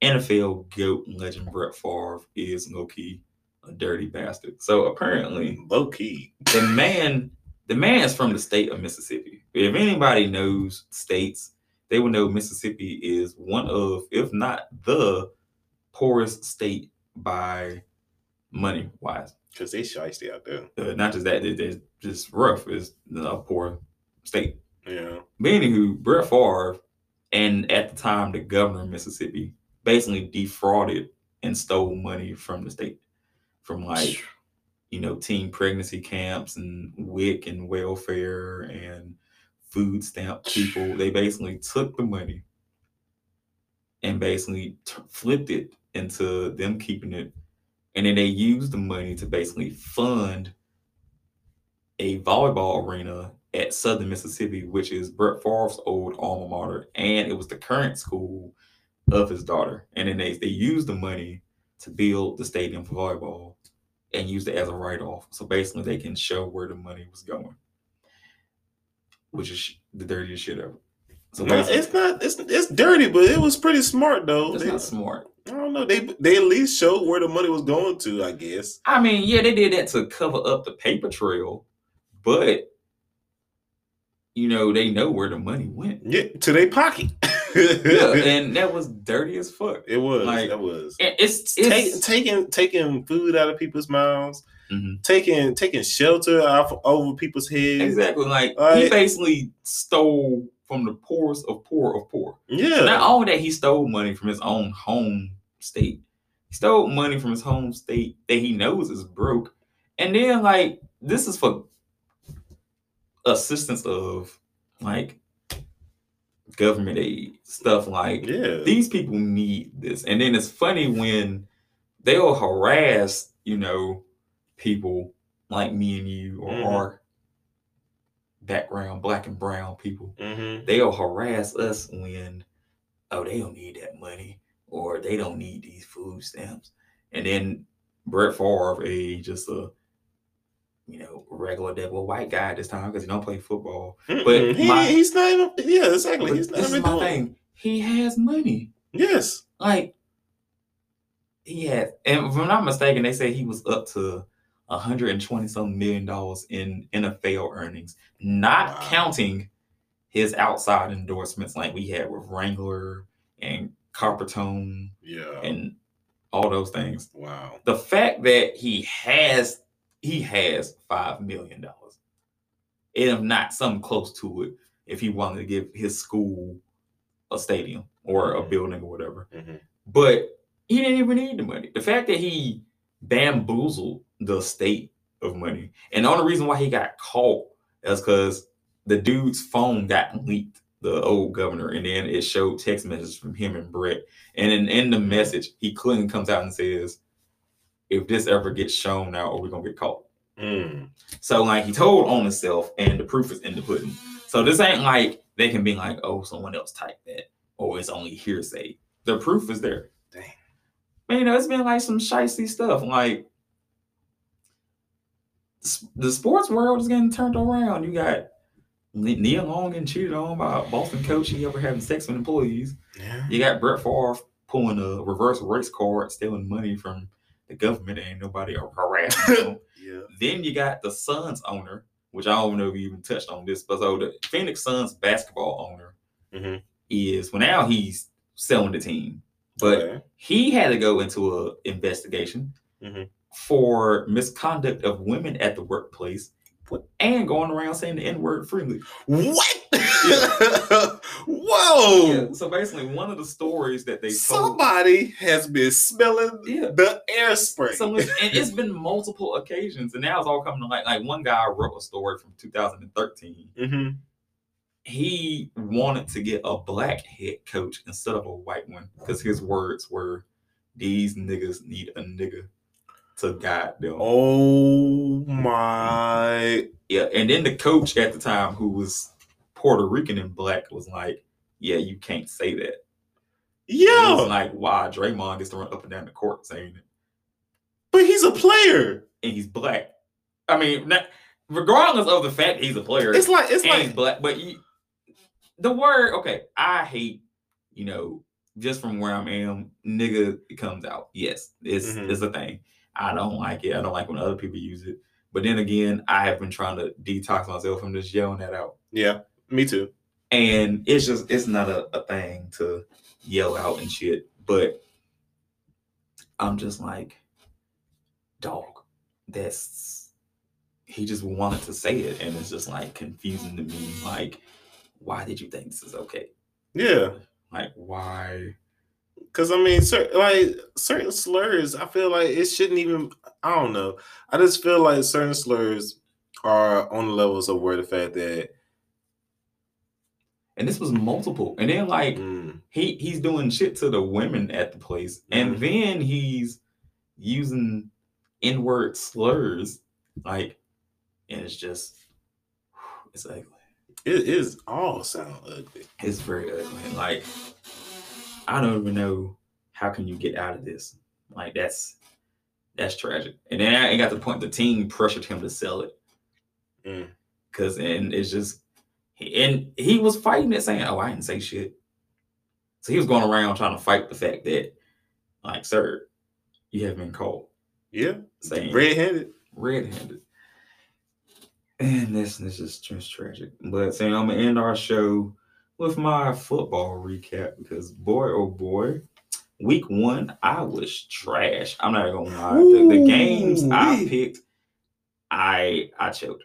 NFL GOAT legend Brett Favre is low key a dirty bastard. So apparently Low key. the man the man is from the state of Mississippi. If anybody knows states, they would know Mississippi is one of, if not the poorest state by money wise. Cause they shiesty out there. Uh, not just that, they- they're just rough. It's a poor state. Yeah. But anywho, Brett Favre, and at the time the governor of Mississippi, basically defrauded and stole money from the state, from like you know teen pregnancy camps and WIC and welfare and food stamp people. They basically took the money and basically t- flipped it into them keeping it, and then they used the money to basically fund a volleyball arena at Southern Mississippi, which is Brett Favre's old alma mater, and it was the current school of his daughter. And then they, they used the money to build the stadium for volleyball and used it as a write-off. So basically they can show where the money was going. Which is the dirtiest shit ever. So No, it's not. It's it's dirty, but it was pretty smart though. it's They- not smart. I don't know. They they at least showed where the money was going to. I guess. I mean, yeah, they did that to cover up the paper trail, but you know, they know where the money went. Yeah, to their pocket. Yeah, and that was dirty as fuck. it was. like, that was. And It's, Take, taking taking food out of people's mouths, Mhm. taking taking shelter off over people's heads. exactly like he basically stole from the poorest of poor of poor. Yeah, Not only that, he stole money from his own home state. He stole money from his home state that he knows is broke. And then, like, this is for assistance of like government aid stuff. Like, yeah. these people need this. And then it's funny when they'll harass, you know, people like me and you or Mhm. our background, black and brown people hmm they'll harass us when oh they don't need that money or they don't need these food stamps and then Brett Favre a just a you know regular devil white guy this time because he don't play football But he, my- he's not even. Yeah, exactly. He's not this is my doing. thing he has money Yes. like he had and if I'm not mistaken they say he was up to 120 some million dollars in NFL earnings not Wow. counting his outside endorsements like we had with Wrangler and Coppertone Yeah. and all those things. wow. The fact that he has he has five million dollars, and if not something close to it, if he wanted to give his school a stadium or a Mhm. building or whatever. Mhm. But he didn't even need the money. The fact that he bamboozled the state of money, and the only reason why he got caught is because the dude's phone got leaked, the old governor, and then it showed text messages from him and Brett. And in, in the message, he clearly comes out and says, "If this ever gets shown out, or we're gonna get caught." Mm. So like he told on himself, and the proof is in the pudding. So this ain't like they can be like, "Oh, someone else typed that," or it's only hearsay. The proof is there. Dang. Man, you know, it's been like some shicey stuff. Like the sports world is getting turned around. You got Nia Long getting cheated on by Boston coach. He ever having sex with employees. Yeah. You got Brett Favre pulling a reverse race card, stealing money from the government. Ain't nobody harassing him. Yeah. Then you got the Suns owner, which I don't know if you even touched on this, but so the Phoenix Suns basketball owner Mhm. is well now he's selling the team, but Okay. he had to go into a investigation Mhm. for misconduct of women at the workplace What? and going around saying the N word freely. What? Whoa! Yeah, so basically, one of the stories that they told. Somebody has been smelling Yeah. the air spray. So it's, and it's been multiple occasions, and now it's all coming to light. Like one guy wrote a story from 2013. hmm He wanted to get a black head coach instead of a white one because his words were, "These niggas need a nigga to guide them." Oh my! Yeah, and then the coach at the time, who was Puerto Rican and black, was like, "Yeah, you can't say that." Yeah, was like, "Why Draymond gets to run up and down the court saying it?" but he's a player. and he's black. I mean, not, regardless of the fact he's a player, It's like it's like black. But you, the word, okay, I hate, you know, just from where I am, nigga it comes out. Yes, it's Mhm. it's a thing. I don't like it. I don't like when other people use it. But then again, I have been trying to detox myself from just yelling that out. yeah, me too. And it's just it's not a, a thing to yell out and shit. But I'm just like, dog, that's he just wanted to say it, and it's just like confusing to me. Like, why did you think this is okay? Yeah, Like, why? Because I mean, cer- like certain slurs, I feel like it shouldn't even. I don't know. I just feel like certain slurs are on the levels of where the fact that and this was multiple. And then like Mm. he he's doing shit to the women at the place, and Mhm. then he's using n-word slurs, like, and it's just it's ugly. It is all sound ugly. It's very ugly. Like, I don't even know how can you get out of this. Like, that's that's tragic. And then I got to the point the team pressured him to sell it. Mm. Cause and it's just and he was fighting it saying, Oh, I didn't say shit. So he was going around trying to fight the fact that, like, sir, you have been caught Yeah, saying red-handed. red-handed. And this this is just tragic. But saying I'm gonna end our show with my football recap because boy oh boy, week one I was trash. I'm not gonna lie. The, the games I Ooh-wee. picked, I I choked.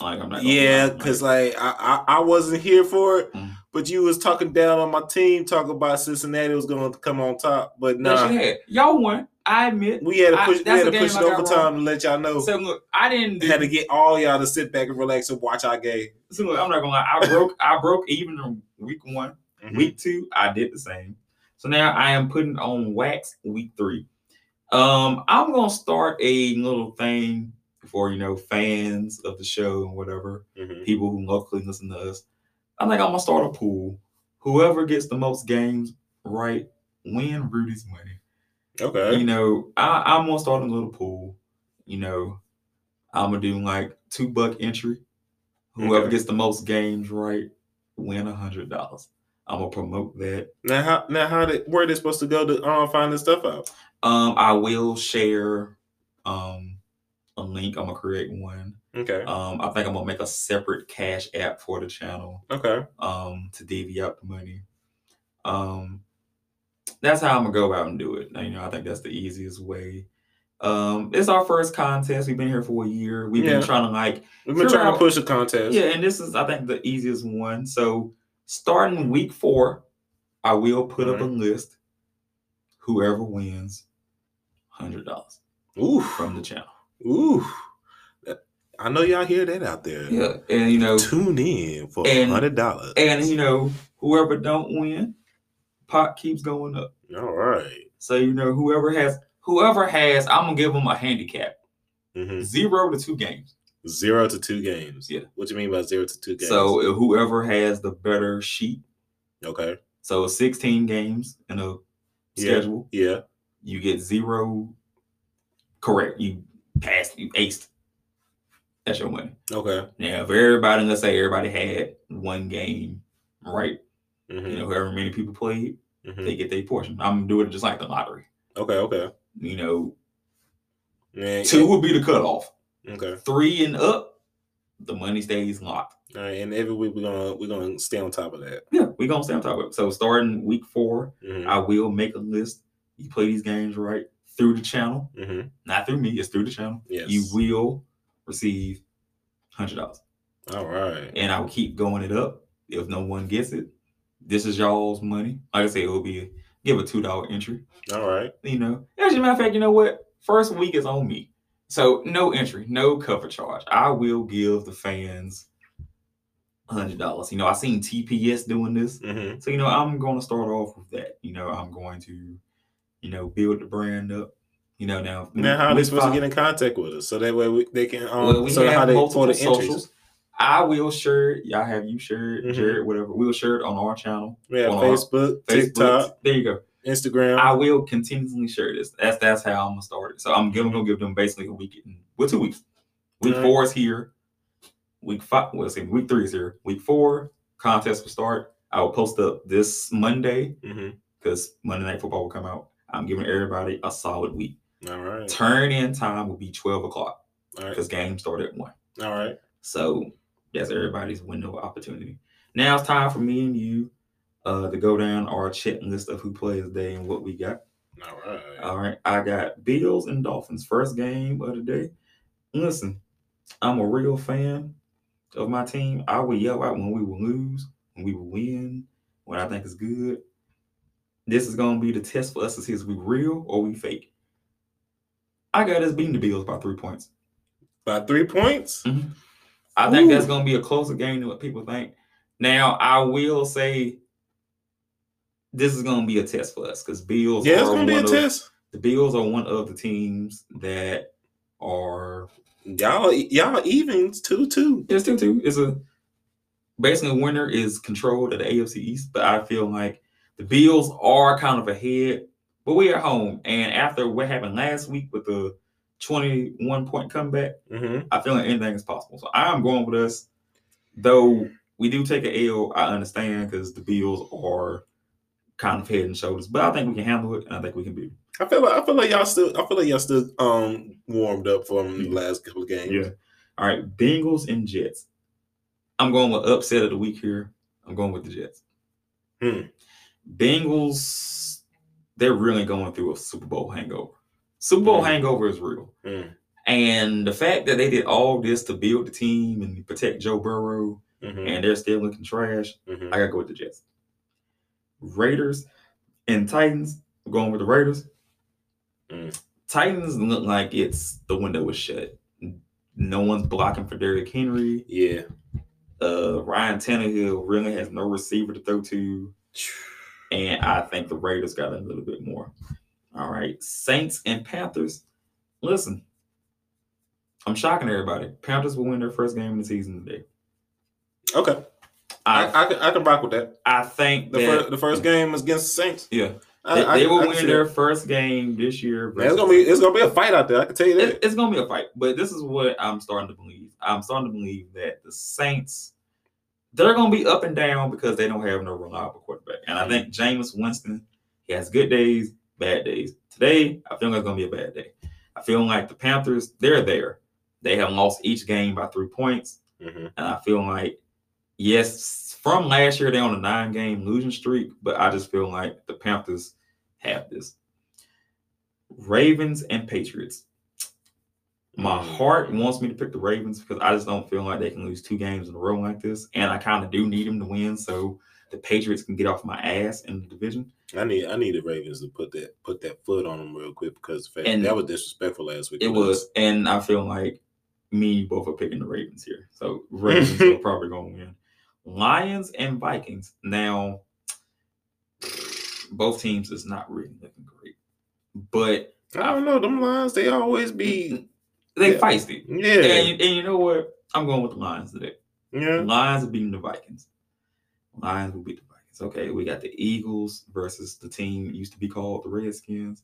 Like I'm not. Yeah, because like I, I I wasn't here for it, Mm. but you was talking down on my team, talking about Cincinnati was going to come on top, but Yes, nah, had. Y'all won. I admit. we had to I- push. we had to push it overtime to let y'all know. So look, I didn't do. had to get all y'all to sit back and relax and watch our game. so look, I'm not gonna lie. I broke. I broke even in week one. Mhm. Week two, I did the same. So now I am putting on wax week three. Um, I'm gonna start a little thing for you know fans of the show and whatever Mhm. people who locally listen to us. I think I'm gonna start a pool. Whoever gets the most games right win Rudy's money. Okay. You know, I, I'm gonna start a little pool. You know, I'm gonna do like two buck entry. Whoever Okay. gets the most games right win a hundred dollars. I'm gonna promote that. Now how now how did where they supposed to go to um find this stuff out? Um, I will share um a link. I'm gonna create one. Okay. Um, I think I'm gonna make a separate cash app for the channel Okay. um to divvy out the money. Um, that's how I'm gonna go out and do it. You know, I think that's the easiest way. Um, it's our first contest. We've been here for a year. We've Yeah. been trying to like We've been trying to push a contest. Yeah, and this is I think the easiest one. So starting week four, I will put up a list. Whoever wins, hundred dollars Ooh. from the channel. Ooh. I know y'all hear that out there. Yeah, and you know, Tune in for hundred dollars. and you know, whoever don't win, pot keeps going up. All right. So you know, whoever has whoever has, I'm gonna give them a handicap Mhm. zero to two games. Zero to two games. Yeah. What you mean by zero to two games? So whoever has the better sheet, okay. so 16 games in a Yeah. schedule, Yeah. you get zero. Correct. You passed. You aced. That's your money. Okay. Now, if everybody, let's say everybody had one game, right? Mhm. You know, however many people played, Mhm. they get their portion. I'm doing it just like the lottery. Okay. Okay. You know, Man, two would be the cutoff. Okay. Three and up, the money stays locked. All right. And every week we're gonna we're gonna stay on top of that. Yeah, we're gonna stay on top of it. So starting week four, Mhm. I will make a list. You play these games right through the channel, Mhm. not through me, it's through the channel. Yes. You will receive hundred dollars. All right. And I will keep going it up. If no one gets it, this is y'all's money. Like I say, it will be a, give a two dollar entry. All right. You know, as a matter of fact, you know what? First week is on me. So no entry, no cover charge. I will give the fans hundred dollars. You know, I seen TPS doing this. Mm-hmm. So, you know, I'm going to start off with that. You know, I'm going to, you know, build the brand up. You know, now. Now, how are they supposed to get in contact with us so that way we, they can um Well, we so how they for the entries? socials. I will share it. Y'all have you share it, Mhm. Jared, whatever. We'll share it on our channel, We have our Facebook, Facebook. TikTok, There you go. Instagram. I will continuously share this. That's that's how I'm gonna start it. So I'm gonna give them basically a week. In, well, two weeks. Week four is here. Week five. Well, see, week three is here. Week four contest will start. I will post up this Monday Mhm. because Monday Night Football will come out. I'm giving everybody a solid week. All right. Turn in time will be 12 o'clock All right. because games start at one. All right. So that's everybody's window of opportunity. Now it's time for me and you uh, to go down our checklist of who plays today and what we got. All right. All right, I got Bills and Dolphins first game of the day. Listen, I'm a real fan of my team. I will yell out when we will lose, when we will win, when I think it's good. This is gonna be the test for us to see if we real or we fake. I got us beating the Bills by three points. By three points. Mm-hmm. I think that's gonna be a closer game than what people think. Now I will say this is gonna be a test for us because Bills Yeah, it's are gonna be a of- test. the Bills are one of the teams that are Y'all, y'all evens too, two. it's still two. It's a basically a winner is controlled at the AFC East, but I feel like the Bills are kind of ahead, but we're home. And after what happened last week with the 21 point comeback, Mm-hmm. I feel like anything is possible. So I'm going with us. Though we do take an L, I understand because the Bills are kind of head and shoulders, but I think we can handle it and I think we can beat them. I feel like I feel like y'all still I feel like y'all still um warmed up from the last couple of games. Yeah. All right, Bengals and Jets. I'm going with upset of the week here. I'm going with the Jets. Hmm. Bengals, they're really going through a Super Bowl hangover. Super Bowl Hmm. hangover is real. Mm. And the fact that they did all this to build the team and protect Joe Burrow Mm-hmm. and they're still looking trash, Mm-hmm. I gotta go with the Jets. Raiders and Titans. I'm going with the Raiders. Mm. Titans look like it's the window is shut. No one's blocking for Derrick Henry. Yeah. Uh, Ryan Tannehill really has no receiver to throw to, and I think the Raiders got a little bit more. All right, Saints and Panthers. Listen, I'm shocking everybody. Panthers will win their first game of the season today. Okay. I, I I, can, I can rock with that. I think The, that fir- the first game is against the Saints. yeah they, I- they will win their that. first game this year. Man, it's gonna be it's gonna be a fight out there. I can tell you that. It- it's gonna be a fight, but this is what I'm starting to believe. I'm starting to believe that the Saints they're gonna be up and down because they don't have no reliable quarterback. And I think Jameis Winston he has good days, bad days. Today, I feel like it's gonna be a bad day. I feel like the Panthers they're there. They have lost each game by three points, Mhm. and I feel like yes, from last year they're on a nine game losing streak, but I just feel like the Panthers have this. Ravens and Patriots. My heart wants me to pick the Ravens because I just don't feel like they can lose two games in a row like this. And I kind of do need them to win so the Patriots can get off my ass in the division. I need I need the Ravens to put that put that foot on them real quick because the fact And that was disrespectful last week. It us. was, and I feel like me and you both are picking the Ravens here. So Ravens are probably going to win. Lions and Vikings. Now, both teams is not really looking great, but I don't know. Them lines they always be they Yeah. feisty. yeah And, and you know what? I'm going with the Lions today. yeah. Lions are beating the Vikings. Lions will beat the Vikings. Okay, we got the Eagles versus the team used to be called the Redskins.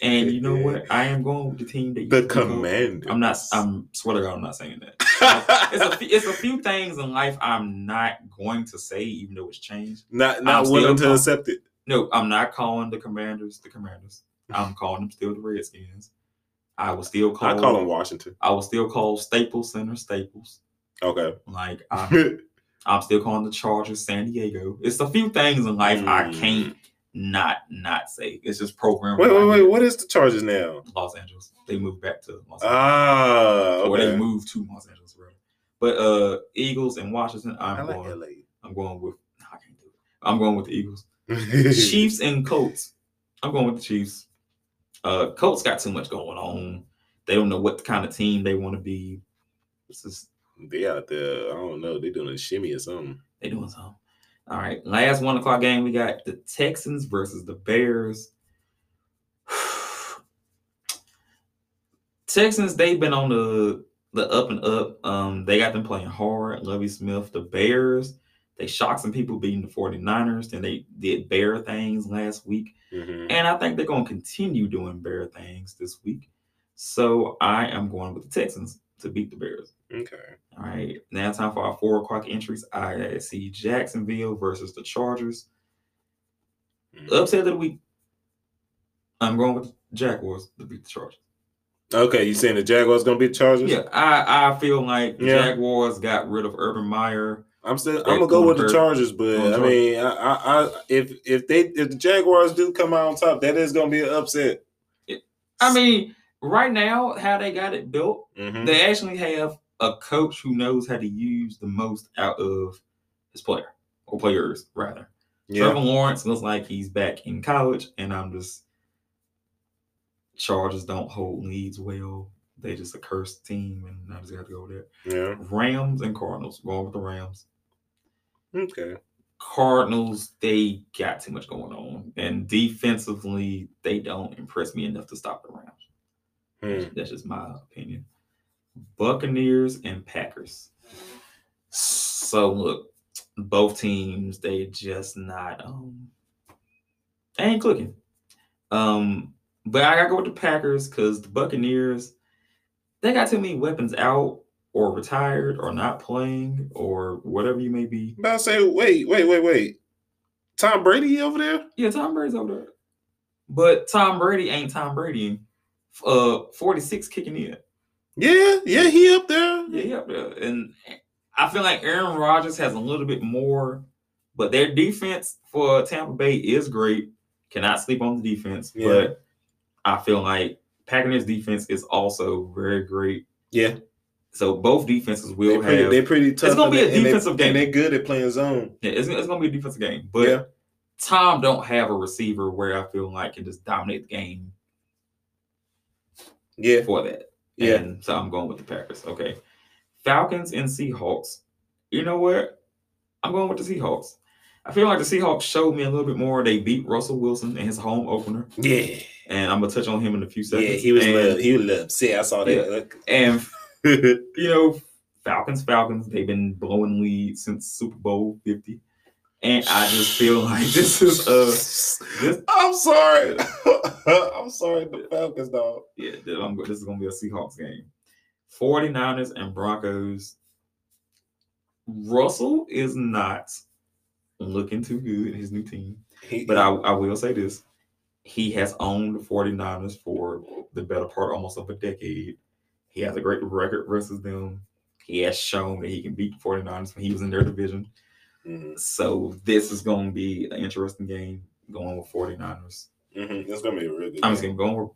And you know what? I am going with the team that The to be called- Commanders. I'm not. I'm swear to God, I'm not saying that. It's a, it's a few things in life I'm not going to say, even though it's changed. not not I'm willing to accept it. No, I'm not calling the Commanders the Commanders. I'm calling them still the Redskins. I will still call. I call them Washington. I will still call Staples Center Staples. Okay. Like I'm, I'm still calling the Chargers San Diego. It's a few things in life I Mm. can't not not say. It's just programmed. wait, wait, wait. What is the Chargers now? Los Angeles. They moved back to Los Angeles. Ah, okay. or they moved to Los Angeles, rather. But uh, Eagles and Washington, I I'm like going. LA. I'm going with. No, I can't do it. I'm going with the Eagles. Chiefs and Colts. I'm going with the Chiefs. Uh, Colts got too much going on. They don't know what kind of team they want to be. This is they out there. I don't know. They doing a shimmy or something. they doing something. All right, last one o'clock game we got the Texans versus the Bears. Texans, they've been on the the up and up. Um, they got them playing hard. Lovie Smith, the Bears, they shocked some people beating the 49ers. Then they did bear things last week. Mhm. And I think they're going to continue doing bear things this week. So I am going with the Texans to beat the Bears. Okay. All right. Now time for our four o'clock entries. I see Jacksonville versus the Chargers. Mhm. Upset of the week. I'm going with the Jaguars to beat the Chargers. Okay, you saying the Jaguars gonna beat the Chargers? Yeah, I, I feel like the Yeah. Jaguars got rid of Urban Meyer. I'm still. They're I'm gonna go going with the Chargers, but I mean, I, I, I, if if they if the Jaguars do come out on top, that is gonna be an upset. I mean, right now, how they got it built, Mhm. they actually have a coach who knows how to use the most out of his player or players rather. yeah, Trevor Lawrence looks like he's back in college, and I'm just Chargers don't hold leads well. They just a cursed team, and I just got to go there. yeah. Rams and Cardinals. Going with the Rams. Okay. Cardinals, they got too much going on. And defensively, they don't impress me enough to stop the Rams. Hmm. That's just my opinion. Buccaneers and Packers. So look, both teams, they just not um they ain't clicking. Um, but I gotta go with the Packers because the Buccaneers, they got too many weapons out or retired or not playing or whatever you may be. But I say, wait, wait, wait, wait. Tom Brady over there? Yeah, Tom Brady's over there. But Tom Brady ain't Tom Brady. Uh 46 kicking in. Yeah, yeah, he up there. Yeah, yeah, yeah. And I feel like Aaron Rodgers has a little bit more, but their defense for Tampa Bay is great. Cannot sleep on the defense, Yeah. but I feel like Packers defense is also very great. Yeah, So both defenses will pretty, have. They're pretty tough. It's gonna be a they- and they- defensive game. and they're good at playing zone. yeah, it's, it's gonna be a defensive game, but yeah, Tom don't have a receiver where I feel like can just dominate the game yeah, for that. yeah. And so I'm going with the Packers. Okay. Falcons and Seahawks. You know what? I'm going with the Seahawks. I feel like the Seahawks showed me a little bit more. They beat Russell Wilson in his home opener. Yeah, And I'm gonna touch on him in a few seconds. yeah, he was and, little, he was little upset. I saw that. and you know, Falcons, Falcons, they've been blowing leads since Super Bowl 50. And I just feel like this is uh this I'm sorry. I'm sorry, the Falcons, dog. yeah, I'm, this is gonna be a Seahawks game. 49ers and Broncos. Russell is not looking too good in his new team. He, But I, I will say this. He has owned the 49ers for the better part almost of a decade. He has a great record versus them. He has shown that he can beat the 49ers when he was in their division. Mhm, So this is going to be an interesting game going with 49ers. mhm. It's gonna be a real good. I'm just game. going with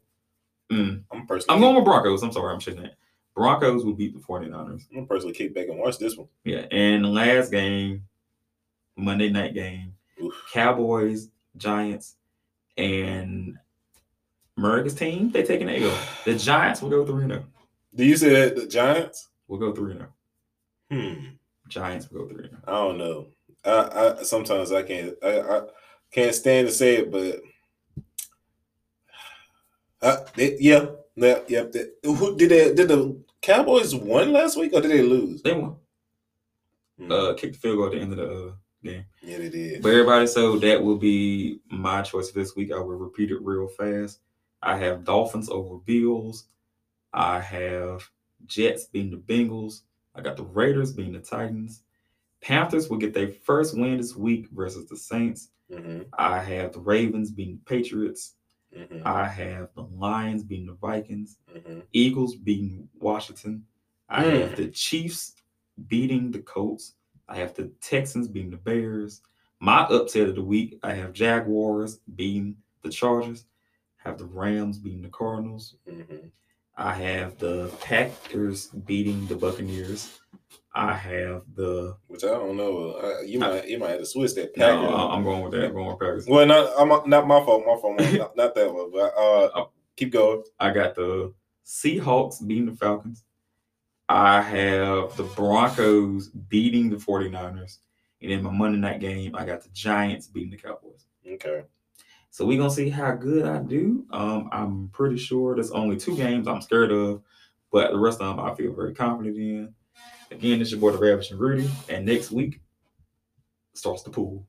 mm, I'm personally. I'm going with Broncos. I'm sorry, I'm changing that. Broncos will beat the 49ers. I'm personally kick back and watch this one. Yeah. And the last game, Monday night game, Oof. Cowboys, Giants, and America's team, they taking the L. The Giants will go 3 0. Do you say that the Giants? We'll go 3 0. Hmm. Giants will go 3 0. I don't know. I, I sometimes I can't I, I can't stand to say it, but uh, they, yeah, yeah, yeah. they- who did they, did the Cowboys win last week or did they lose? They won. Uh, kicked the field goal at the end of the uh, game. yeah, it is. But everybody, so that will be my choice this week. I will repeat it real fast. I have Dolphins over Bills. I have Jets being the Bengals. I got the Raiders being the Titans. Panthers will get their first win this week versus the Saints. hmm I have the Ravens beating the Patriots. hmm I have the Lions beating the Vikings. hmm Eagles beating Washington. I Mm. have the Chiefs beating the Colts. I have the Texans beating the Bears. My upset of the week, I have Jaguars beating the Chargers. I have the Rams beating the Cardinals. hmm I have the Packers beating the Buccaneers. I have the Which I don't know. Uh, you might you might have to switch that. no, Packers. I'm going with that. I'm going with Packers. well, not I'm, not my fault. My fault. not, not that one. But uh, keep going. I got the Seahawks beating the Falcons. I have the Broncos beating the 49ers. And in my Monday night game, I got the Giants beating the Cowboys. Okay. So we're gonna see how good I do. Um, I'm pretty sure there's only two games I'm scared of, but the rest of them I feel very confident in. Again, it's your boy the Ravish and Rudy, and next week starts the pool.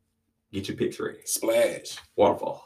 Get your picks ready. Splash. Waterfall.